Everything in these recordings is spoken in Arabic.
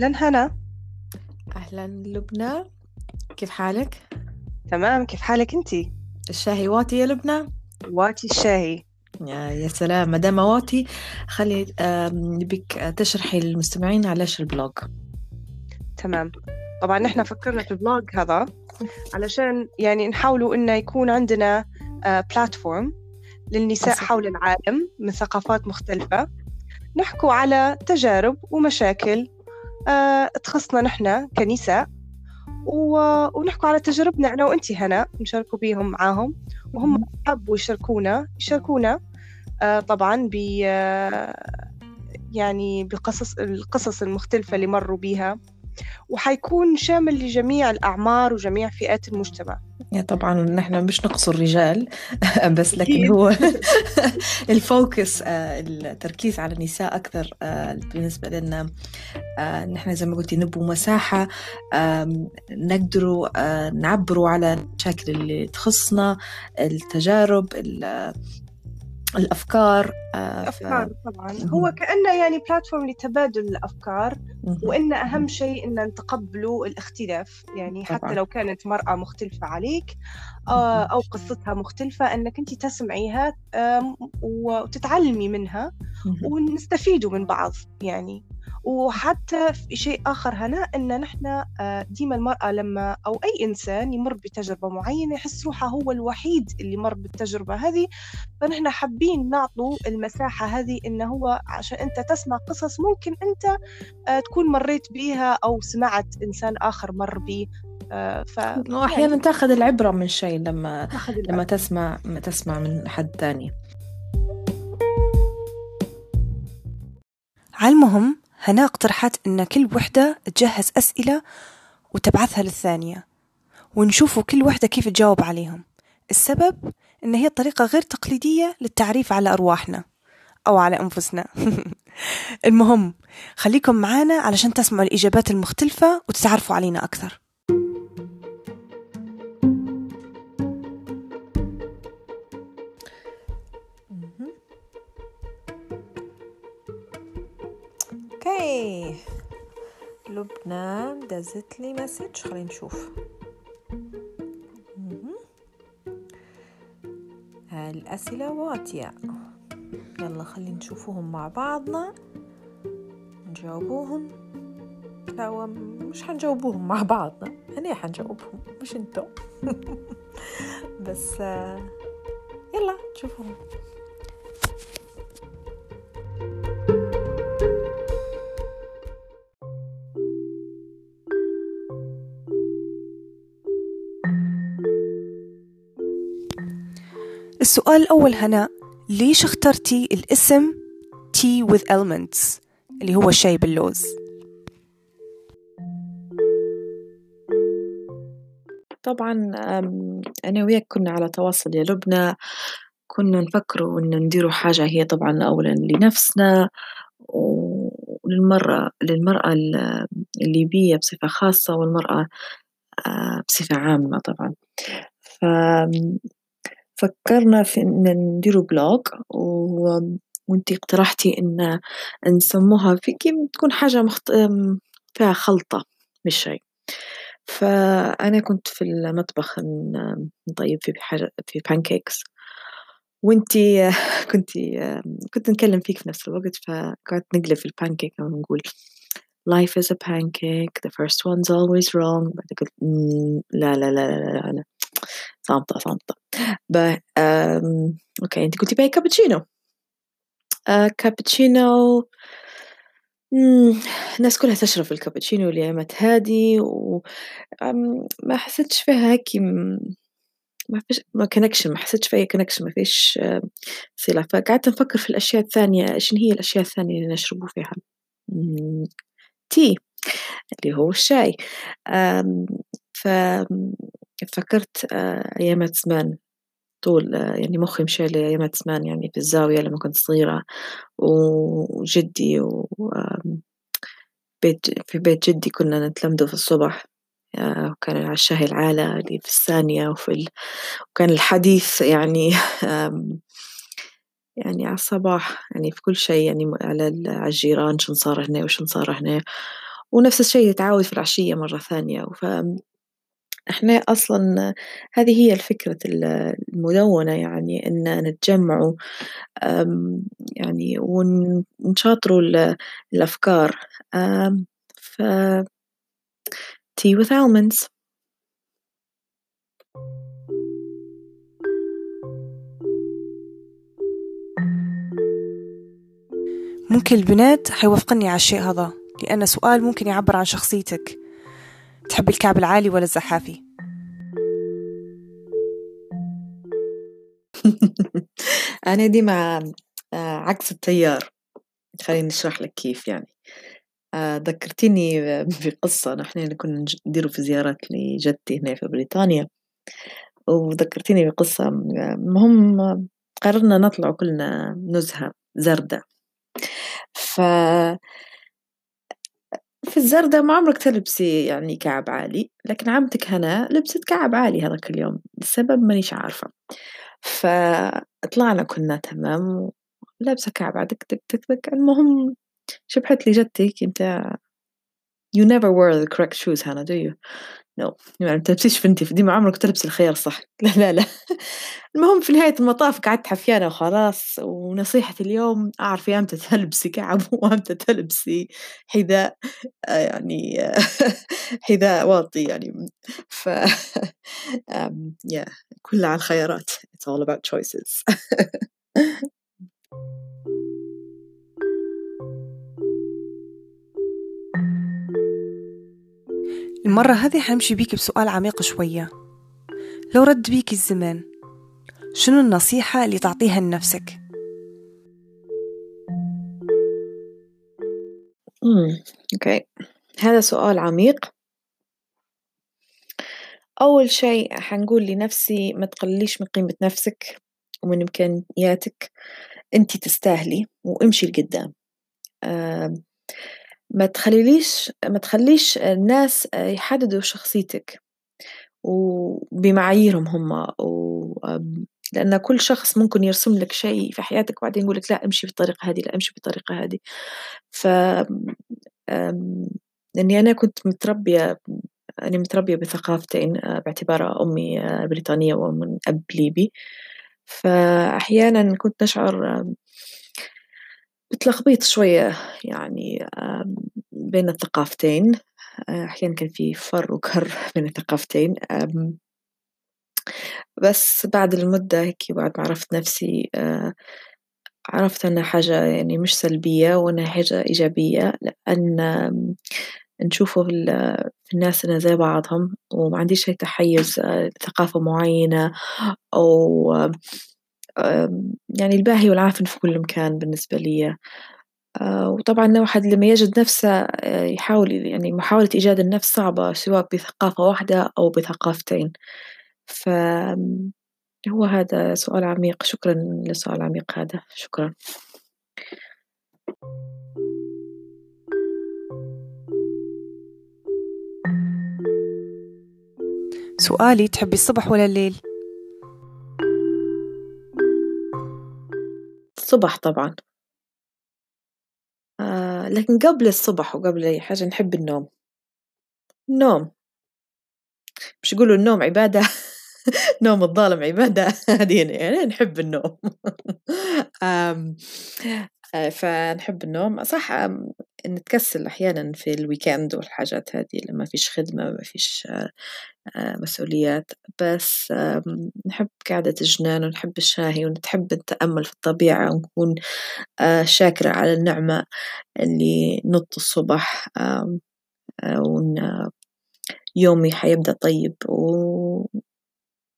أهلا هنا أهلا لبنى كيف حالك؟ تمام كيف حالك أنتي؟ الشاهي واطي يا لبنى؟ واتي الشاهي يا سلام ما دام واطي خلي نبيك تشرحي للمستمعين على إيش ال blog تمام طبعا نحن فكرنا في ال blog هذا علشان يعني نحاولوا إنه يكون عندنا platform للنساء أصل. حول العالم من ثقافات مختلفة نحكوا على تجارب ومشاكل آه، تخصنا نحن كنساء و- ونحكوا على تجاربنا أنا وأنتي هنا نشاركوا بيهم معاهم وهم حبوا يشاركونا يشاركونا آه، طبعا ب آه، يعني بقصص القصص المختلفة اللي مروا بيها. وحيكون شامل لجميع الأعمار وجميع فئات المجتمع يا طبعا نحن مش نقصر الرجال بس لكن. هو الفوكس آه، التركيز على النساء أكثر آه، بالنسبة لنا آه، نحن زي ما قلتي نبوا مساحة نقدروا نعبروا على المشاكل اللي تخصنا التجارب ال- الأفكار آه، ف- أفكار طبعا. هو كأنه يعني بلاتفورم لتبادل الأفكار مهم. وإن أهم شيء إن نتقبلوا الاختلاف يعني حتى طبعاً. لو كانت مرأة مختلفة عليك آه، أو قصتها مختلفة أنك أنت تسمعيها وتتعلمي منها. ونستفيدوا من بعض يعني وحتى في شيء آخر هنا أن نحن آه، ديما المرأة لما أو أي إنسان يمر بتجربة معينة يحس روحه هو الوحيد اللي مر بالتجربة هذه فنحن حابين نعطوا المساحة هذه إنه هو عشان أنت تسمع قصص ممكن أنت آه، تكون مريت بيها أو سمعت إنسان آخر مر بيه آه، ف وأحيانا تاخذ العبرة من شيء لما لما. تسمع ما تسمع من حد تاني على المهم هنا اقترحت إن كل وحدة تجهز أسئلة وتبعثها للثانية ونشوفوا كل وحدة كيف تجاوب عليهم. السبب إن هي طريقة غير تقليدية للتعريف على أرواحنا أو على أنفسنا. المهم خليكم معانا علشان تسمعوا الإجابات المختلفة وتتعرفوا علينا أكثر. okay لبنى دزت لي message خلينا نشوف. مهم. الأسئلة واطية. يلا خلينا نشوفوهم مع بعضنا. نجاوبوهم. لا مش حنجاوبوهم مع بعضنا. أنا حنجاوبهم مش انتو. بس آه، يلا نشوفهم السؤال الأول هنا ليش اخترتي الاسم Tea with Elements اللي هو الشاي باللوز. طبعا أنا وياك كنا على تواصل يا لبنى. كنا نفكروا إن نديروا حاجة هي طبعا أولا لنفسنا وللمرأة للمرأة ال- الليبية بصفة خاصة والمرأة آه، بصفة عامة طبعا. ففكرنا في إن نديروا blog و... وانتي اقترحتي إن نسموها في كيف تكون حاجة مخت... فيها خلطة مش شيء فأنا كنت في المطبخ نطيب في حاجة في pancakes وانتي كنتي كنت نكلم فيك في نفس الوقت فقعدت نقلب في البانكيك ونقول life is a pancake the first one's always wrong بعدين قلت "مم، لا لا لا لا لا, لا. something something ب... أم... okay انت قلتي by كابتشينو آه كابتشينو الناس كلها تشرب الكابتشينو لأيامات هادي وما حسيتش فيها هيك ما فيش ما connection ما حسيتش فيها connection ما فيش صلة فقعدت نفكر في الأشياء الثانية إيش هي الأشياء الثانية اللي نشربه فيها تي اللي هو الشاي آم، ففكرت آه، أيامات زمان طول آه، يعني مخي مشى لأيامات زمان يعني في الزاوية لما كنت صغيرة. وجدي و بيت في بيت جدي كنا نتلمذوا في الصبح. آه، وكان على الشاي العالة اللي في الثانية وفي ال... وكان الحديث يعني يعني على الصباح. يعني في كل شيء يعني على ال- على الجيران شن صار هنا وشن صار هنا. ونفس الشيء يتعاود في العشية مرة ثانية. ف إحنا أصلا هذه هي الفكرة المدونة يعني إن نتجمعوا يعني ونشاطروا الأفكار. ف tea with almonds. ممكن البنات حيوافقني على الشيء هذا لأن سؤال ممكن يعبر عن شخصيتك. تحب الكعب العالي ولا الزحافي؟ أنا ديما آه، عكس التيار. خليني نشرح لك كيف يعني. آه، ذكرتيني بقصة. نحن كنا نديرو في زيارات لجدتي هنا في بريطانيا. وذكرتيني بقصة. المهم قررنا نطلع كلنا نزهة زردة ف في الزردة ما عمرك تلبسي يعني كعب عالي لكن عمتك هنا لبست كعب عالي هذاك اليوم السبب مانيش عارفة. فطلعنا كنا تمام لابسة كعب دك دك دك دك. المهم شبحت لي جدتك انت you never wear the correct shoes هنا do you no يعني ما تلبسيش فنتي ديما عمرك تلبسي الخيار صح؟ لا لا لا. المهم في نهاية المطاف قعدت حفيانة وخلاص ونصيحتي اليوم أعرفي أمتى تلبسي كعب وأمتى تلبسي حذاء آه، يعني حذاء واطي يعني. ف yeah كلها على الخيارات. It's all about choices. المرة هذه حنمشي بيك بسؤال عميق شوية. لو رد بيك الزمان شنو النصيحة اللي تعطيها لنفسك؟ أوكي. هذا سؤال عميق. أول شيء حنقول لنفسي ما تقلليش من قيمة نفسك ومن إمكانياتك. أنتي تستاهلي وامشي لقدام. ما تخليليش ما تخليش الناس يحددوا شخصيتك وبمعاييرهم هم و لأن كل شخص ممكن يرسم لك شيء في حياتك وبعدين يقول لك لا امشي بالطريقة هذه لا امشي بالطريقة هذه. ف لأني أنا كنت متربية أنا متربية بثقافتين باعتبار أمي بريطانية ومن أب ليبي. فأحيانا كنت نشعر بتلخبيط شوية يعني بين الثقافتين. أحيانا كان في فر وكر بين الثقافتين. بس بعد المدة هيك بعد ما عرفت نفسي عرفت أنها حاجة يعني مش سلبية وأنها حاجة إيجابية لأن نشوفه في الناس إنها زي بعضهم وما عنديش أي تحيز لثقافة معينة أو يعني الباهي والعافن في كل مكان بالنسبة لي وطبعا الواحد لما يجد نفسه يحاول يعني محاولة إيجاد النفس صعبة سواء بثقافة واحدة أو بثقافتين. فهو هذا سؤال عميق. شكرا للسؤال العميق هذا. شكرا. سؤالي تحبي الصبح ولا الليل؟ الصبح طبعا. آه لكن قبل الصبح وقبل أي حاجة نحب النوم. النوم. مش يقولوا النوم عبادة؟ نوم الظالم عبادة. هذه يعني نحب النوم. آه، فنحب النوم. صح نتكسل أحيانا في الويكند والحاجات هذه لما فيش خدمة ما فيش مسؤوليات بس نحب قعدة الجنان ونحب الشاهي ونحب التأمل في الطبيعة ونكون شاكرة على النعمة اللي نط الصبح يومي حيبدأ طيب.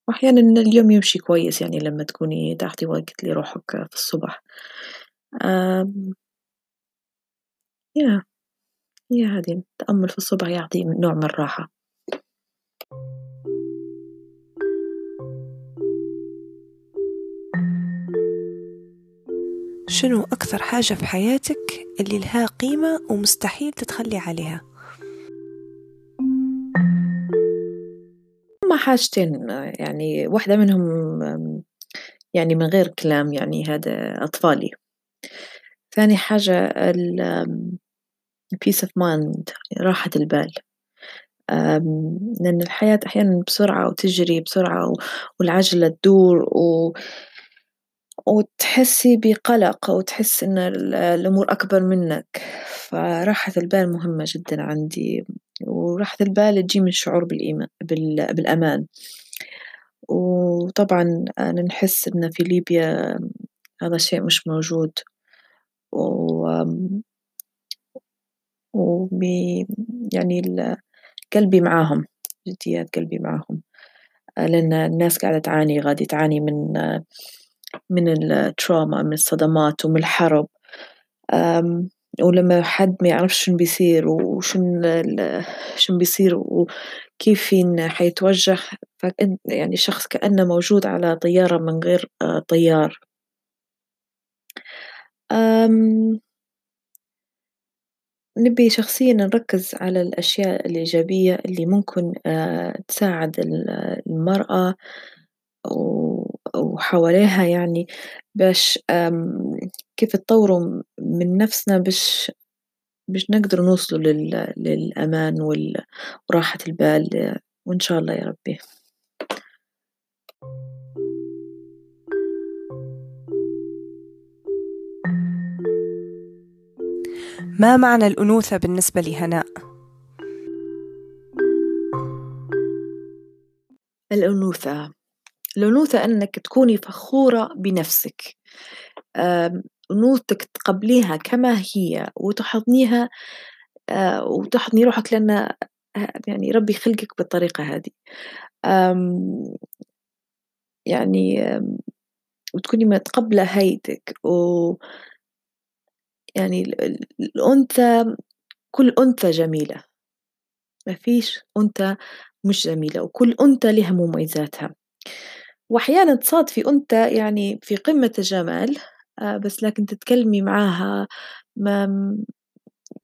وأحيانا اليوم يمشي كويس يعني لما تكوني تعطي وقت لروحك في الصبح. يا يا هذه التأمل في الصبح يعطي نوع من الراحة شنو أكثر حاجة في حياتك اللي لها قيمة ومستحيل تتخلي عليها؟ هما حاجتين يعني واحدة منهم يعني من غير كلام يعني هذا أطفالي ثاني حاجة peace of mind راحة البال لأن الحياة أحيانا بسرعة وتجري بسرعة والعجلة تدور و وتحسي بقلق وتحس إن الأمور أكبر منك. فراحة البال مهمة جدا عندي وراحة البال تجي من الشعور بالأمان. وطبعا أنا نحس إن في ليبيا هذا الشيء مش موجود. و يعني قلبي معاهم جديات قلبي معاهم. لأن الناس قاعدة تعاني غادي تعاني من من التروما من الصدمات ومن الحرب. ولما حد ما يعرفش شنو بيصير وشن شنو بيصير وكيف حيتوجه يعني شخص كأنه موجود على طيارة من غير طيار. نبي شخصيًا نركز على الأشياء الإيجابية اللي ممكن تساعد المرأة وحواليها يعني باش كيف تطوروا من نفسنا باش باش نقدروا نوصلوا للأمان وراحة البال وإن شاء الله يا ربي. ما معنى الأنوثة بالنسبة لهناء؟ الأنوثة. الأنوثة أنك تكوني فخورة بنفسك. أنوثتك تقبليها كما هي وتحضنيها وتحضني روحك لأن يعني ربي خلقك بالطريقة هذه. يعني وتكوني متقبلة هيئتك و يعني الأنثى كل أنثى جميلة. ما فيش أنثى مش جميلة وكل أنثى لها مميزاتها. وأحيانا تصادفي أنثى يعني في قمة الجمال آه، بس لكن تتكلمي معاها ما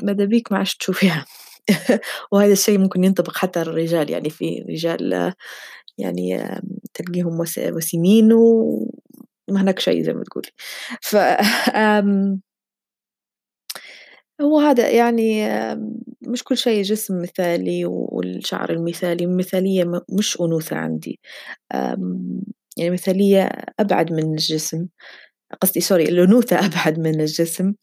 ماذا بيك ما عادش تشوفيها. وهذا الشيء ممكن ينطبق حتى على الرجال يعني في رجال يعني تلقيهم وسيمين وما هناك شيء زي ما تقولي. ف هو هذا يعني مش كل شيء جسم مثالي والشعر المثالي المثالية مش أنوثة عندي. يعني مثالية أبعد من الجسم. قصدي سوري الأنوثة أبعد من الجسم.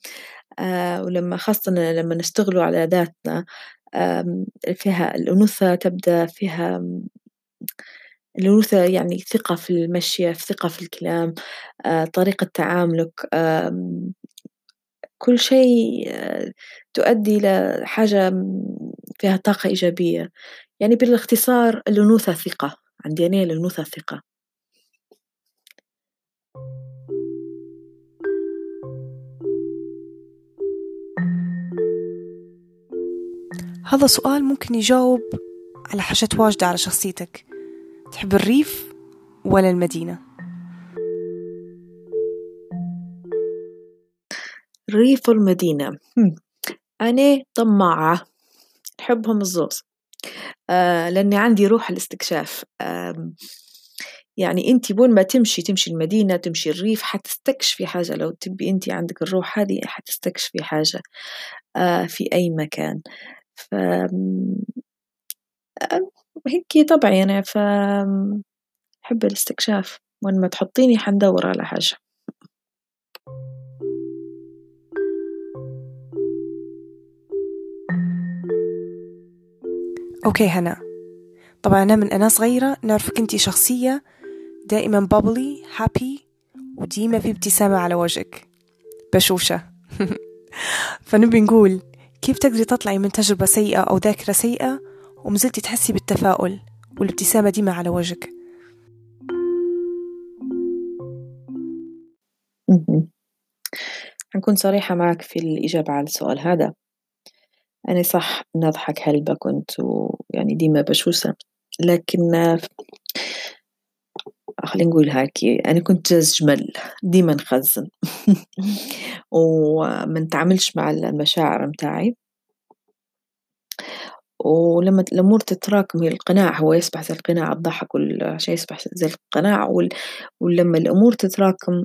آه، ولما خاصة لما نشتغلوا على ذاتنا فيها الأنوثة تبدأ فيها الأنوثة يعني ثقة في المشية ثقة في الكلام آه، طريقة تعاملك كل شيء آه، تؤدي إلى حاجة فيها طاقة إيجابية. يعني بالاختصار الأنوثة ثقة. عندي أنا الأنوثة ثقة. هذا سؤال ممكن يجاوب على حاجات واجدة على شخصيتك. تحب الريف ولا المدينة؟ الريف والمدينة أنا طماعة نحبهم الزوز. آه لأني عندي روح الاستكشاف. آه يعني أنت وين ما تمشي تمشي المدينة تمشي الريف حتستكشفي حاجة. لو تبي أنت عندك الروح هذه حتستكشفي حاجة آه في أي مكان. ف هيك طبعي أنا. ف أحب الاستكشاف. وين ما تحطيني حندور على حاجة. okay هنا. طبعا أنا من أنا صغيرة نعرفك أنتي شخصية دائما bubbly happy وديما في ابتسامة على وجهك. بشوشة. فنبي نقول كيف تقدري تطلعي من تجربة سيئة أو ذاكرة سيئة ومزلتي تحسي بالتفاؤل والابتسامة ديما على وجهك؟ حنكون صريحة معك في الإجابة على السؤال هذا. أنا صح نضحك هلبة كنت ويعني ديما بشوشة لكن خلينا نقول هاكي أنا كنت جاز جمل ديما نخزن. وما نتعاملش مع المشاعر متاعي. ولما الأمور تتراكم هي القناع هو يصبح زي القناع الضحك والشيء يصبح؟ زي القناع ولما الأمور تتراكم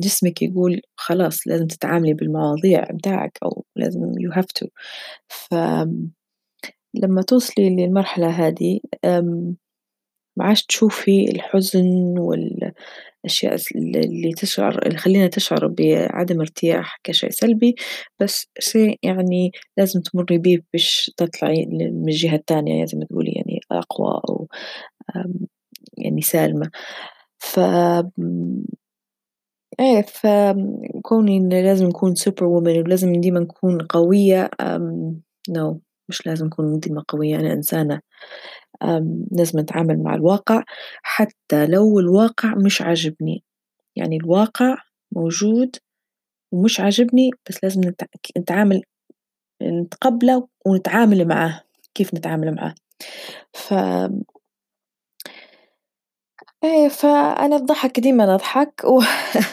جسمك يقول خلاص لازم تتعاملي بالمواضيع متاعك أو لازم you have to. فلما توصلي للمرحلة هذه ما عادش تشوفي الحزن والأشياء اللي تشعر اللي خلينا تشعر بعدم ارتياح كشيء سلبي بس شيء يعني لازم تمري بيه باش تطلعي من الجهة الثانية زي ما تقولي يعني أقوى أو يعني سالمة. ف إيه فكوني لازم نكون سوبر وومن ولازم ديما نكون قوية نو مش لازم أكون ديما قوية. أنا إنسانة لازم أتعامل مع الواقع. حتى لو الواقع مش عاجبني. يعني الواقع موجود ومش عاجبني بس لازم نتعامل نتقبله ونتعامل معاه. كيف نتعامل معاه؟ ف إيه فأنا الضحك ديما نضحك و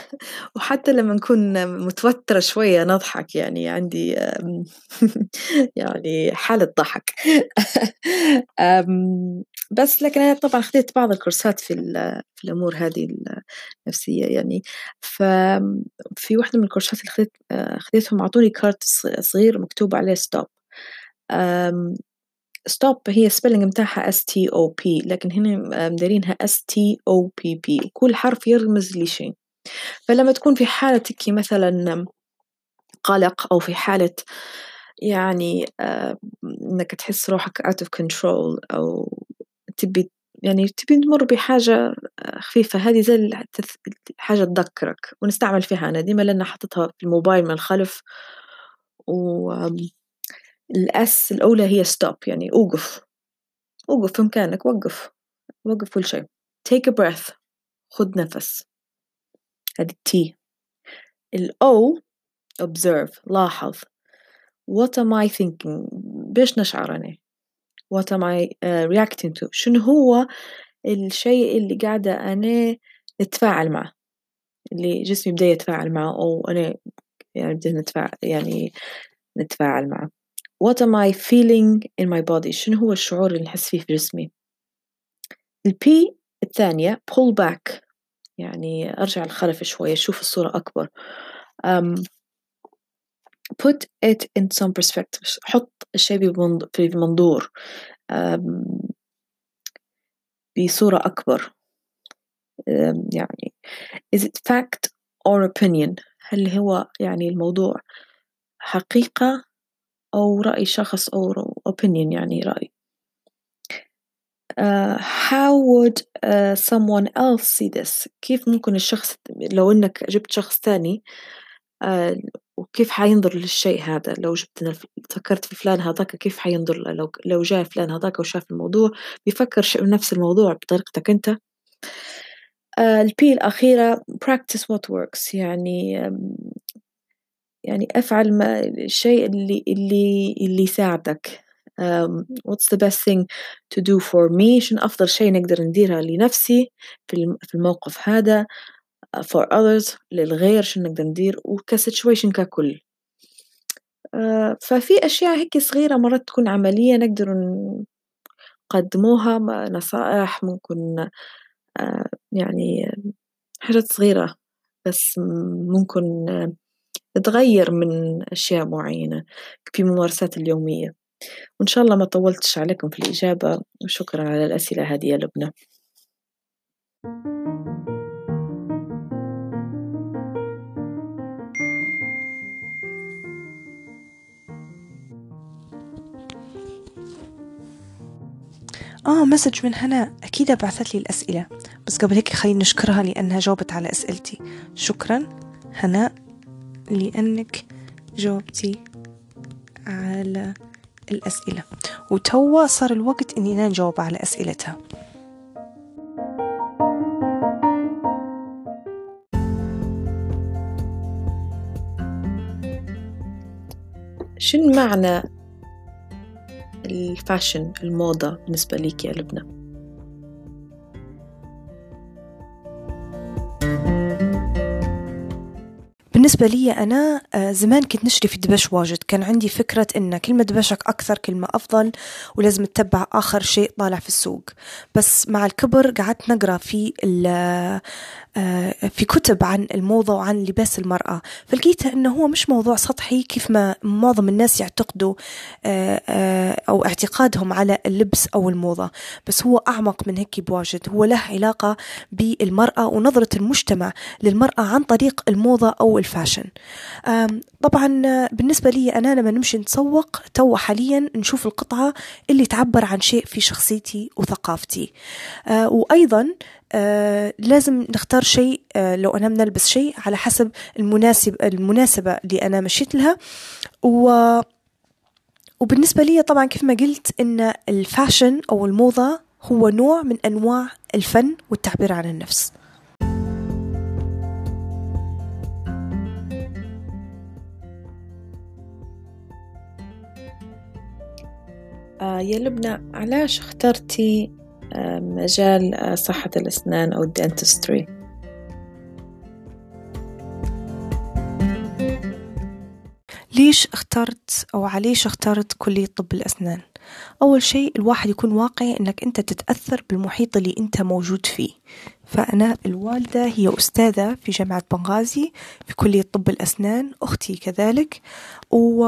وحتى لما نكون متوترة شوية نضحك يعني عندي يعني حالة ضحك. بس لكن أنا طبعًا خذيت بعض الكورسات في في الأمور هذه النفسية يعني. ففي واحدة من الكورسات اللي خذيت خذيتهم أعطوني كارت صغير مكتوب عليه stop stop هي spelling متاعها S T O P لكن هنا مدارينها S T O P P كل حرف يرمز لشيء. فلما تكون في حالة هيك مثلا قلق أو في حالة يعني إنك تحس روحك out of control أو تبي يعني تبي تمر بحاجة خفيفة هذه زي حاجة تذكرك ونستعمل فيها. أنا ديما لأن حطيتها في الموبايل من الخلف و الأس الأولى هي stop يعني أوقف. أوقف في مكانك وقف. وقف كل شيء. Take a breath. خذ نفس. هذه التي الأو observe لاحظ. What am I thinking? بيش نشعر أنا؟ What am I uh, reacting to شنو هو الشيء اللي قاعدة أنا أتفاعل معه؟ اللي جسمي بدأ يتفاعل معه أو أنا يعني بدأ نتفاعل يعني نتفاعل معه. What am I feeling in my body? شنو هو الشعور اللي نحس فيه في جسمي؟ البي الثانية pull back. يعني أرجع للخلف شوية أشوف الصورة أكبر. um, put it in some perspective. حط الشيء في منظور. um, بصورة أكبر. um, يعني is it fact or opinion هل هو يعني الموضوع حقيقة أو رأي شخص أو opinion يعني رأي. uh, how would uh, someone else see this كيف ممكن الشخص لو إنك جبت شخص ثاني uh, وكيف حينظر للشيء هذا؟ لو جبت فكرت في فلان هذاك كيف حينظر له؟ لو لو جاء فلان هذاك وشاف الموضوع بيفكر نفس الموضوع بطريقتك أنت. البي الأخيرة practice what works يعني يعني أفعل ما الشيء اللي اللي اللي يساعدك. um, what's the best thing to do for me شنو أفضل شيء نقدر نديرها لنفسي في في الموقف هذا؟ for others للغير شنو نقدر ندير؟ وكسيتويشن ككل. uh, ففي أشياء هيك صغيرة مرات تكون عملية نقدر نقدموها نصائح ممكن uh, يعني حاجات صغيرة بس ممكن تغير من أشياء معينة في ممارسات اليومية. وإن شاء الله ما طولتش عليكم في الإجابة وشكرا على الأسئلة هذه يا لبنى. آه مسج من هنا. أكيد بعثت لي الأسئلة. بس قبل هيك خليني نشكرها لأنها جاوبت على أسئلتي. شكرا. هناء لأنك جاوبتي على الأسئلة وتوا صار الوقت إني أنا نجاوب على أسئلتها شنو معنى الفاشن الموضة بالنسبة ليك يا لبنى؟ بالنسبة لي أنا آه، زمان كنت نشتري في دبش واجد. كان عندي فكرة إن كلمة دبشك أكثر كلمة أفضل ولازم تتبع آخر شيء طالع في السوق. بس مع الكبر قعدت نقرأ في في كتب عن الموضة وعن لباس المرأة. فلقيتها أنه هو مش موضوع سطحي كيف ما معظم الناس يعتقدوا آه، أو اعتقادهم على اللبس أو الموضة. بس هو أعمق من هيك بواجد. هو له علاقة بالمرأة ونظرة المجتمع للمرأة عن طريق الموضة أو الفاشن. طبعا بالنسبة لي أنا لما نمشي نتسوق تو حاليا نشوف القطعة اللي تعبر عن شيء في شخصيتي وثقافتي. آه، وأيضا آه لازم نختار شيء آه لو أنا بنلبس شيء على حسب المناسب المناسبة اللي أنا مشيت لها. و وبالنسبة لي طبعا كيف ما قلت إن الفاشن أو الموضة هو نوع من أنواع الفن والتعبير عن النفس. آه يا لبنى علاش اخترتي مجال آه صحة الأسنان أو الدنتستري؟ ليش اخترت أو عليش اخترت كلية طب الأسنان؟ أول شيء الواحد يكون واقعي إنك أنت تتأثر بالمحيط اللي أنت موجود فيه فأنا الوالدة هي أستاذة في جامعة بنغازي في كلية طب الأسنان أختي كذلك و...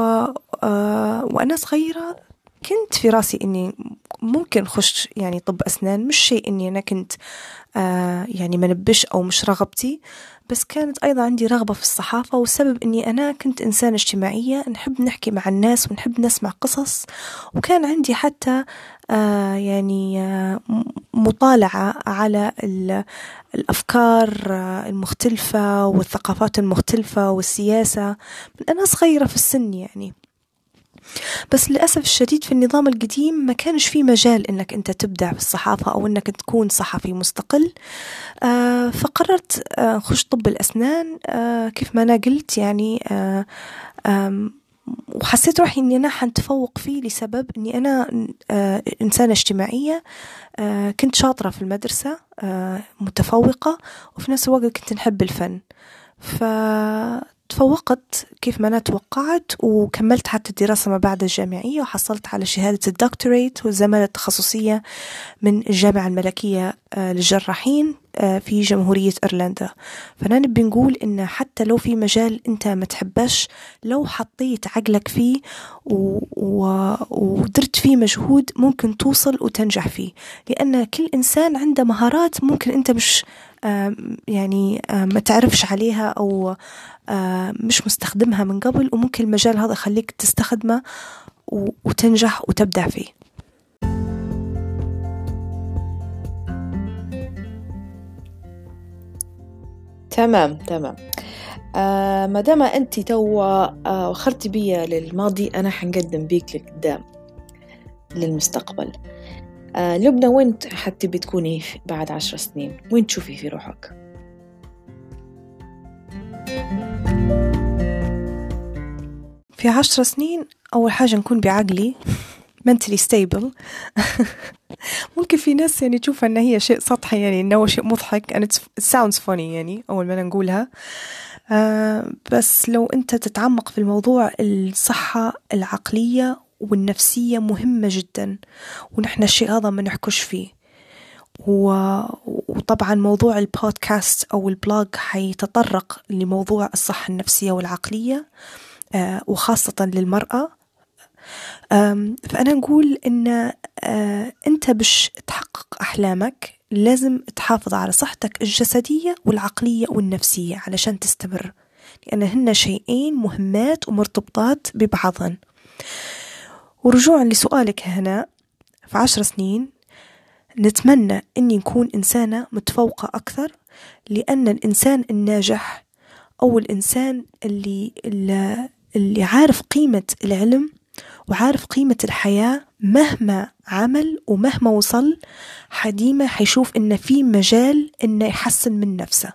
آه وأنا صغيرة كنت في راسي إني ممكن خش يعني طب أسنان مش شيء إني أنا كنت آه يعني منبش أو مش رغبتي بس كانت أيضا عندي رغبة في الصحافة والسبب أني أنا كنت إنسانة اجتماعية نحب نحكي مع الناس ونحب نسمع قصص وكان عندي حتى آه يعني آه مطالعة على الأفكار آه المختلفة والثقافات المختلفة والسياسة من أنا صغيرة في السن يعني. بس للأسف الشديد في النظام القديم ما كانش في مجال إنك أنت تبدع بالصحافة أو إنك تكون صحفي مستقل. آه فقررت آه خش طب الأسنان آه كيف ما أنا قلت يعني آه وحسيت روحي إني أنا حنتفوق فيه لسبب إني أنا آه إنسانة اجتماعية آه كنت شاطرة في المدرسة آه متفوقة وفي نفس الوقت كنت نحب الفن. ف تفوقت كيف ما أنا توقعت وكملت حتى الدراسة ما بعد الجامعية وحصلت على شهادة الدكتوريت والزمالة التخصصية من الجامعة الملكية للجراحين في جمهورية إيرلندا فأنا نبي نقول إن حتى لو في مجال أنت ما تحبش لو حطيت عقلك فيه. و... ودرت فيه مجهود ممكن توصل وتنجح فيه لأن كل إنسان عنده مهارات ممكن أنت مش يعني ما تعرفش عليها أو مش مستخدمها من قبل وممكن المجال هذا يخليك تستخدمه وتنجح وتبدع فيه. تمام تمام. آه ما دام أنت توا آه وخرتي بيا للماضي أنا حنقدم بيك لقدام للمستقبل. آه لبنى وين حتى بتكوني بعد عشر سنين؟ وين تشوفي في روحك؟ في عشر سنين أول حاجة نكون بعقلي mentally stable. ممكن في ناس يعني تشوفها إن هي شيء سطحي يعني إنه شيء مضحك and it sounds funny يعني أول ما نقولها. آه بس لو أنت تتعمق في الموضوع الصحة العقلية والنفسية مهمة جدا ونحن الشيء هذا ما نحكش فيه. و... وطبعا موضوع البودكاست أو البلوج حيتطرق لموضوع الصحة النفسية والعقلية آه وخاصة للمرأة. فأنا نقول إن أنت باش تحقق أحلامك لازم تحافظ على صحتك الجسدية والعقلية والنفسية علشان تستمر لأن هن شيئين مهمات ومرتبطات ببعضهن. ورجوعا لسؤالك هنا في عشر سنين نتمنى أني نكون إنسانة متفوقة أكثر لأن الإنسان الناجح أو الإنسان اللي اللي عارف قيمة العلم وعارف قيمة الحياة مهما عمل ومهما وصل حديمة حيشوف إن في مجال إنه يحسن من نفسه.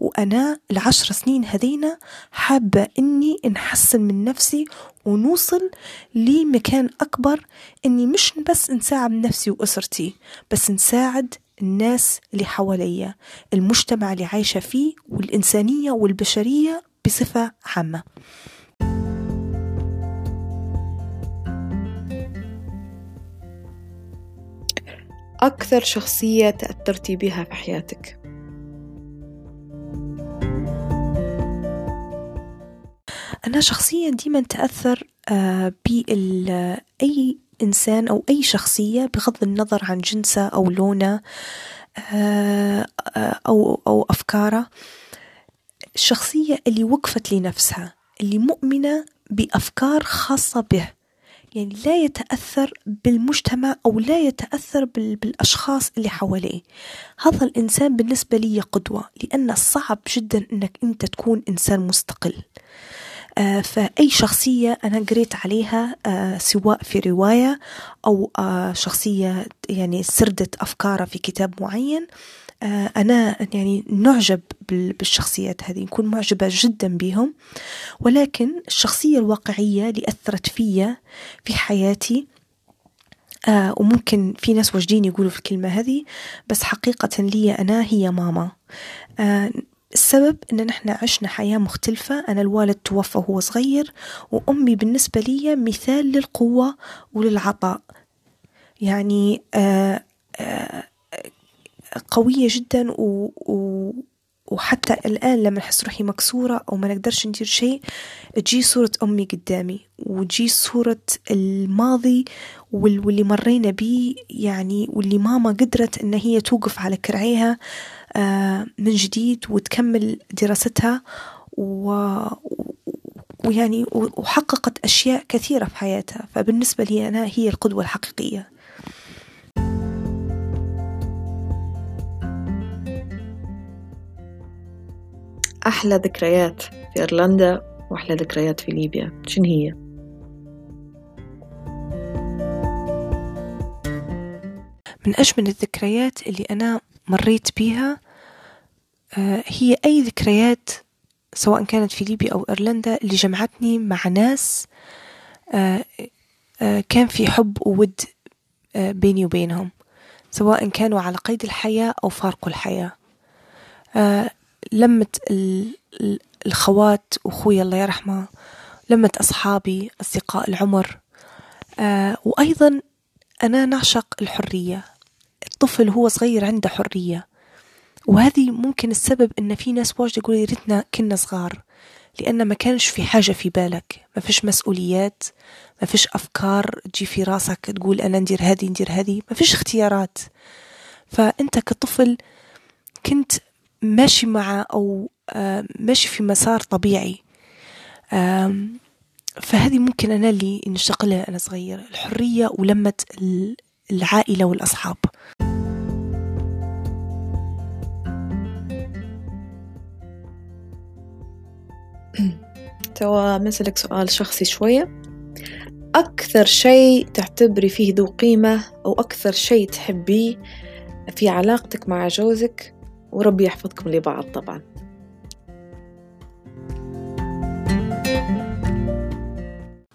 وأنا العشر سنين هذينا حابة إني نحسن من نفسي ونوصل لمكان أكبر إني مش بس نساعد نفسي وأسرتي بس نساعد الناس اللي حواليا المجتمع اللي عايشة فيه والإنسانية والبشرية بصفة عامة. أكثر شخصية تأثرتي بها في حياتك؟ أنا شخصيا ديما تأثر آه، بأي إنسان أو أي شخصية بغض النظر عن جنسه أو لونه آه، آه، أو أو أفكاره. الشخصية اللي وقفت لنفسها اللي مؤمنة بأفكار خاصة به. يعني لا يتأثر بالمجتمع أو لا يتأثر بالأشخاص اللي حواليه. هذا الإنسان بالنسبة لي قدوة لأن صعب جدا أنك أنت تكون إنسان مستقل. فأي شخصية أنا قريت عليها آه سواء في رواية أو آه شخصية يعني سردت أفكارها في كتاب معين آه، أنا يعني نعجب بالشخصيات هذه نكون معجبة جدا بهم. ولكن الشخصية الواقعية اللي أثرت فيا في حياتي آه وممكن في ناس وجدين يقولوا في الكلمة هذه بس حقيقة لي أنا هي ماما. آه السبب إن نحن عشنا حياة مختلفة. أنا الوالد توفى وهو صغير وأمي بالنسبة لي مثال للقوة وللعطاء. يعني آه آه قوية جدا و, وحتى الآن لما أحس روحي مكسورة أو ما نقدرش ندير شيء تجي صورة أمي قدامي وتجي صورة الماضي واللي مرينا بيه يعني واللي ماما قدرت إن هي توقف على كرعيها. آه، من جديد وتكمل دراستها و ويعني وحققت أشياء كثيرة في حياتها. فبالنسبة لي أنا هي القدوة الحقيقية. أحلى ذكريات في إيرلندا وأحلى ذكريات في ليبيا. شن هي؟ من أجمل الذكريات اللي أنا مريت بيها آه، هي أي ذكريات سواء كانت في ليبيا أو إيرلندا اللي جمعتني مع ناس آه، آه، كان في حب وود بيني وبينهم سواء كانوا على قيد الحياة أو فارقوا الحياة. لمة الخوات وأخوي الله يرحمه لمة أصحابي أصدقاء العمر وأيضا أنا نعشق الحرية. الطفل هو صغير عنده حرية. وهذه ممكن السبب إن في ناس واجد يقولوا يا ريتنا كنا صغار لأن ما كانش في حاجة في بالك. ما فيش مسؤوليات ما فيش أفكار تجي في راسك تقول أنا ندير هذه ندير هذه. ما فيش اختيارات. فأنت كطفل كنت ماشي مع أو ماشي في مسار طبيعي. فهذه ممكن أنا اللي نشتغلها أنا صغير الحرية ولمة العائلة والأصحاب. توا مثلك سؤال شخصي شوية. أكثر شيء تعتبري فيه ذو قيمة أو أكثر شيء تحبيه في علاقتك مع جوزك؟ وربي يحفظكم لبعض طبعا.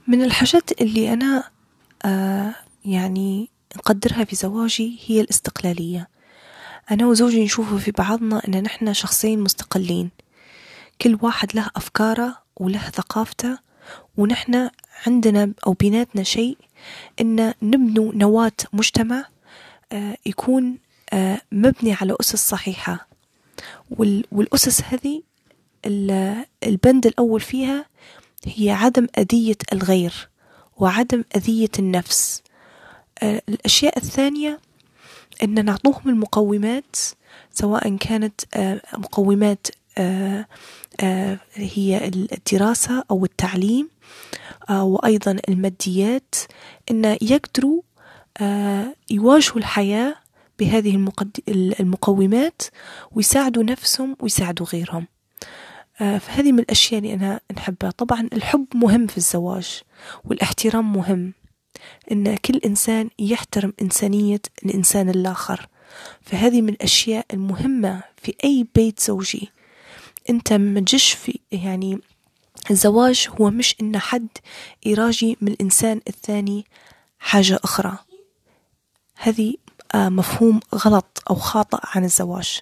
من الحاجات اللي أنا آه يعني نقدرها في زواجي هي الاستقلالية. أنا وزوجي نشوفه في بعضنا أن نحن شخصين مستقلين. كل واحد له أفكاره وله ثقافته ونحن عندنا أو بيناتنا شيء أن نبنوا نواة مجتمع آه يكون آه مبني على أسس صحيحة. والأسس هذه البند الأول فيها هي عدم أذية الغير وعدم أذية النفس. آه، الأشياء الثانية أن نعطوهم المقومات سواء كانت مقومات هي الدراسة أو التعليم وأيضا الماديات أن يقدروا يواجهوا الحياة بهذه المقومات ويساعدوا نفسهم ويساعدوا غيرهم. آه، فهذه من الأشياء اللي أنا نحبها. طبعا الحب مهم في الزواج والاحترام مهم. إن كل إنسان يحترم إنسانية الإنسان الآخر. فهذه من الأشياء المهمة في أي بيت زوجي. أنت مجش في يعني الزواج هو مش إن حد يراجي من الإنسان الثاني حاجة أخرى. هذه آه، مفهوم غلط أو خاطئ عن الزواج.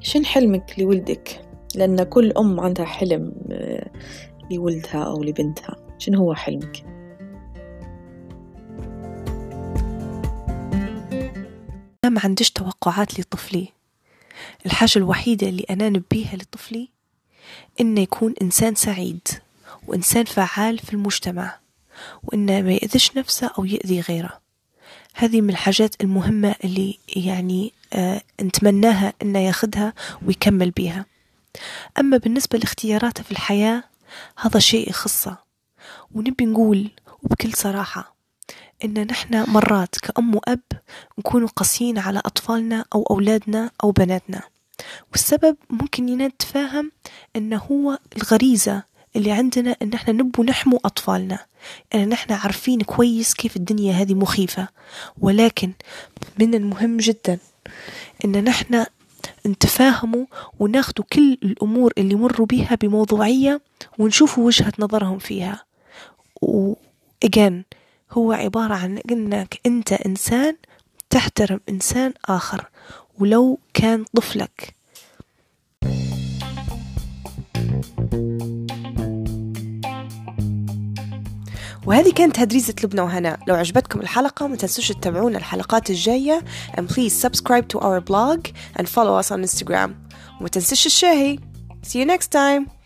شن حلمك لولدك؟ لأن كل أم عندها حلم آه، لولدها أو لبنتها. شنو هو حلمك؟ ما عنديش توقعات لطفلي. الحاجة الوحيدة اللي أنا نبيها لطفلي إنه يكون إنسان سعيد وإنسان فعال في المجتمع وإنه ما يأذيش نفسه أو يأذي غيره. هذه من الحاجات المهمة اللي يعني آه نتمناها إنه ياخدها ويكمل بيها. أما بالنسبة لاختياراته في الحياة هذا شيء يخصه ونبي نقول وبكل صراحة إن نحن مرات كأم وأب نكون قاسيين على أطفالنا أو أولادنا أو بناتنا. والسبب ممكن نتفاهم إنه هو الغريزة اللي عندنا إن إحنا نبو نحمو أطفالنا. إن نحن عارفين كويس كيف الدنيا هذه مخيفة. ولكن من المهم جدا إن نحن نتفاهموا وناخدوا كل الأمور اللي مروا بيها بموضوعية ونشوفوا وجهة نظرهم فيها. و again هو عبارة عن إنك أنت إنسان تحترم إنسان آخر ولو كان طفلك. وهذه كانت هدريزة لبنى وهناء. لو عجبتكم الحلقة ما تنسوش تتابعونا الحلقات الجاية and please subscribe to our blog and follow us on Instagram. وما تنسوش الشاهي. See you next time!